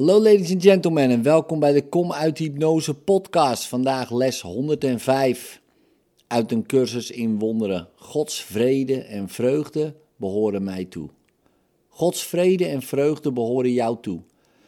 Hallo ladies and gentlemen en welkom bij de Kom uit Hypnose podcast. Vandaag les 105 uit een cursus in wonderen. Gods vrede en vreugde behoren mij toe. Gods vrede en vreugde behoren jou toe.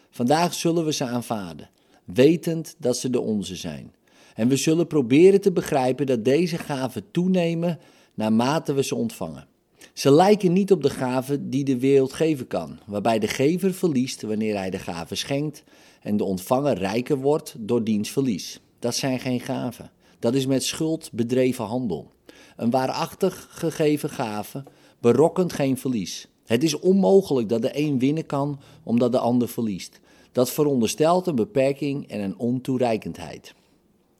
Vandaag zullen we ze aanvaarden, wetend dat ze de onze zijn. En we zullen proberen te begrijpen dat deze gaven toenemen naarmate we ze ontvangen. Ze lijken niet op de gaven die de wereld geven kan, waarbij de gever verliest wanneer hij de gave schenkt en de ontvanger rijker wordt door diens verlies. Dat zijn geen gaven. Dat is met schuld bedreven handel. Een waarachtig gegeven gave berokkent geen verlies. Het is onmogelijk dat de een winnen kan omdat de ander verliest. Dat veronderstelt een beperking en een ontoereikendheid.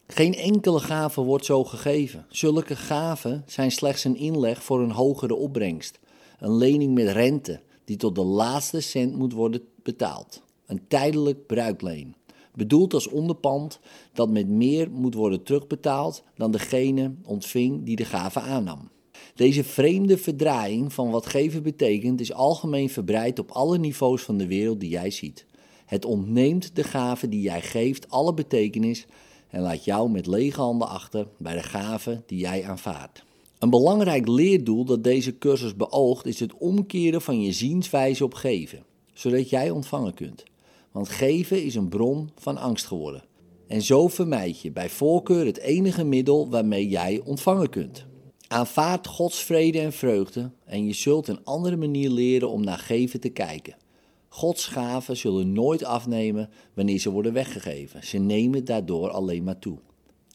Geen enkele gave wordt zo gegeven. Zulke gaven zijn slechts een inleg voor een hogere opbrengst. Een lening met rente die tot de laatste cent moet worden betaald. Een tijdelijk bruikleen. Bedoeld als onderpand dat met meer moet worden terugbetaald dan degene ontving die de gave aannam. Deze vreemde verdraaiing van wat geven betekent is algemeen verbreid op alle niveaus van de wereld die jij ziet. Het ontneemt de gave die jij geeft alle betekenis en laat jou met lege handen achter bij de gave die jij aanvaardt. Een belangrijk leerdoel dat deze cursus beoogt is het omkeren van je zienswijze op geven, zodat jij ontvangen kunt. Want geven is een bron van angst geworden. En zo vermijd je bij voorkeur het enige middel waarmee jij ontvangen kunt. Aanvaard Gods vrede en vreugde en je zult een andere manier leren om naar geven te kijken. Gods gaven zullen nooit afnemen wanneer ze worden weggegeven. Ze nemen daardoor alleen maar toe.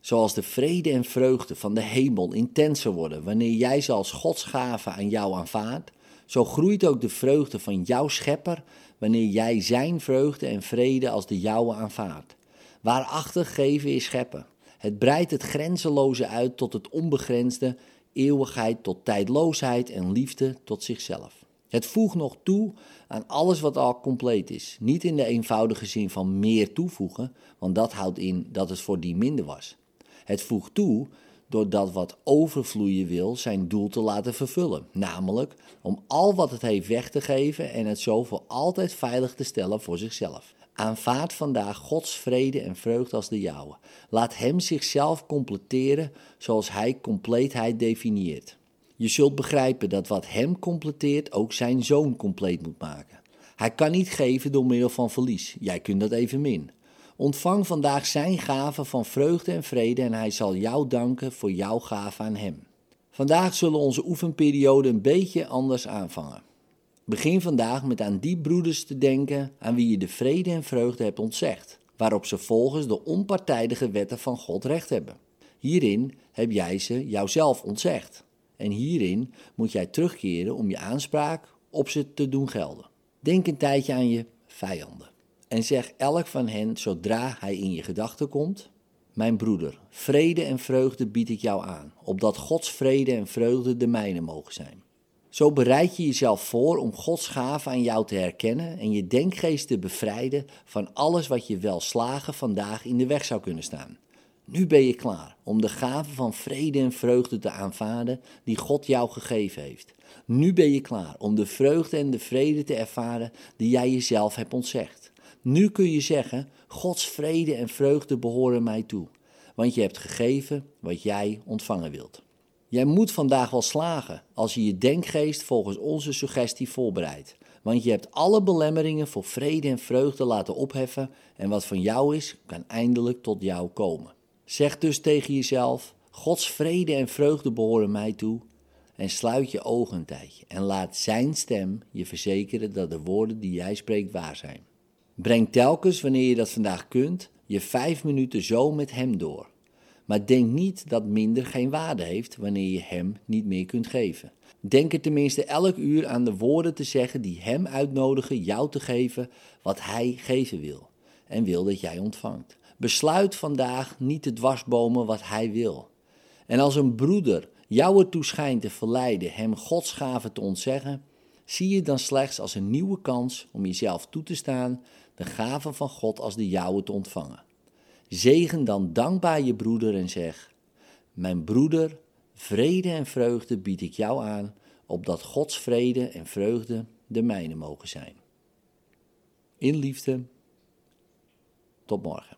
Zoals de vrede en vreugde van de hemel intenser worden wanneer jij ze als Gods gave aan jou aanvaardt, zo groeit ook de vreugde van jouw schepper wanneer jij zijn vreugde en vrede als de jouwe aanvaardt. Waarachtig geven is scheppen. Het breidt het grenzeloze uit tot het onbegrensde, eeuwigheid tot tijdloosheid en liefde tot zichzelf. Het voegt nog toe aan alles wat al compleet is. Niet in de eenvoudige zin van meer toevoegen, want dat houdt in dat het voor die minder was. Het voegt toe doordat wat overvloeien wil zijn doel te laten vervullen, namelijk om al wat het heeft weg te geven en het zo voor altijd veilig te stellen voor zichzelf. Aanvaard vandaag Gods vrede en vreugde als de jouwe. Laat Hem zichzelf completeren zoals Hij compleetheid definieert. Je zult begrijpen dat wat hem completeert ook zijn zoon compleet moet maken. Hij kan niet geven door middel van verlies. Jij kunt dat evenmin. Ontvang vandaag zijn gave van vreugde en vrede en hij zal jou danken voor jouw gave aan hem. Vandaag zullen onze oefenperiode een beetje anders aanvangen. Begin vandaag met aan die broeders te denken aan wie je de vrede en vreugde hebt ontzegd, waarop ze volgens de onpartijdige wetten van God recht hebben. Hierin heb jij ze jouzelf ontzegd. En hierin moet jij terugkeren om je aanspraak op ze te doen gelden. Denk een tijdje aan je vijanden. En zeg elk van hen zodra hij in je gedachten komt: Mijn broeder, vrede en vreugde bied ik jou aan, opdat Gods vrede en vreugde de mijne mogen zijn. Zo bereid je jezelf voor om Gods gave aan jou te herkennen en je denkgeest te bevrijden van alles wat je wel slagen vandaag in de weg zou kunnen staan. Nu ben je klaar om de gave van vrede en vreugde te aanvaarden die God jou gegeven heeft. Nu ben je klaar om de vreugde en de vrede te ervaren die jij jezelf hebt ontzegd. Nu kun je zeggen: Gods vrede en vreugde behoren mij toe, want je hebt gegeven wat jij ontvangen wilt. Jij moet vandaag wel slagen als je je denkgeest volgens onze suggestie voorbereidt. Want je hebt alle belemmeringen voor vrede en vreugde laten opheffen en wat van jou is, kan eindelijk tot jou komen. Zeg dus tegen jezelf: Gods vrede en vreugde behoren mij toe. En sluit je ogen een tijdje en laat Zijn stem je verzekeren dat de woorden die jij spreekt waar zijn. Breng telkens, wanneer je dat vandaag kunt, je vijf minuten zo met Hem door. Maar denk niet dat minder geen waarde heeft wanneer je Hem niet meer kunt geven. Denk er tenminste elk uur aan de woorden te zeggen die Hem uitnodigen jou te geven wat Hij geven wil en wil dat jij ontvangt. Besluit vandaag niet te dwarsbomen wat hij wil. En als een broeder jou ertoe schijnt te verleiden hem Gods gave te ontzeggen, zie je dan slechts als een nieuwe kans om jezelf toe te staan de gave van God als de jouwe te ontvangen. Zegen dan dankbaar je broeder en zeg: Mijn broeder, vrede en vreugde bied ik jou aan, opdat Gods vrede en vreugde de mijne mogen zijn. In liefde Tot morgen.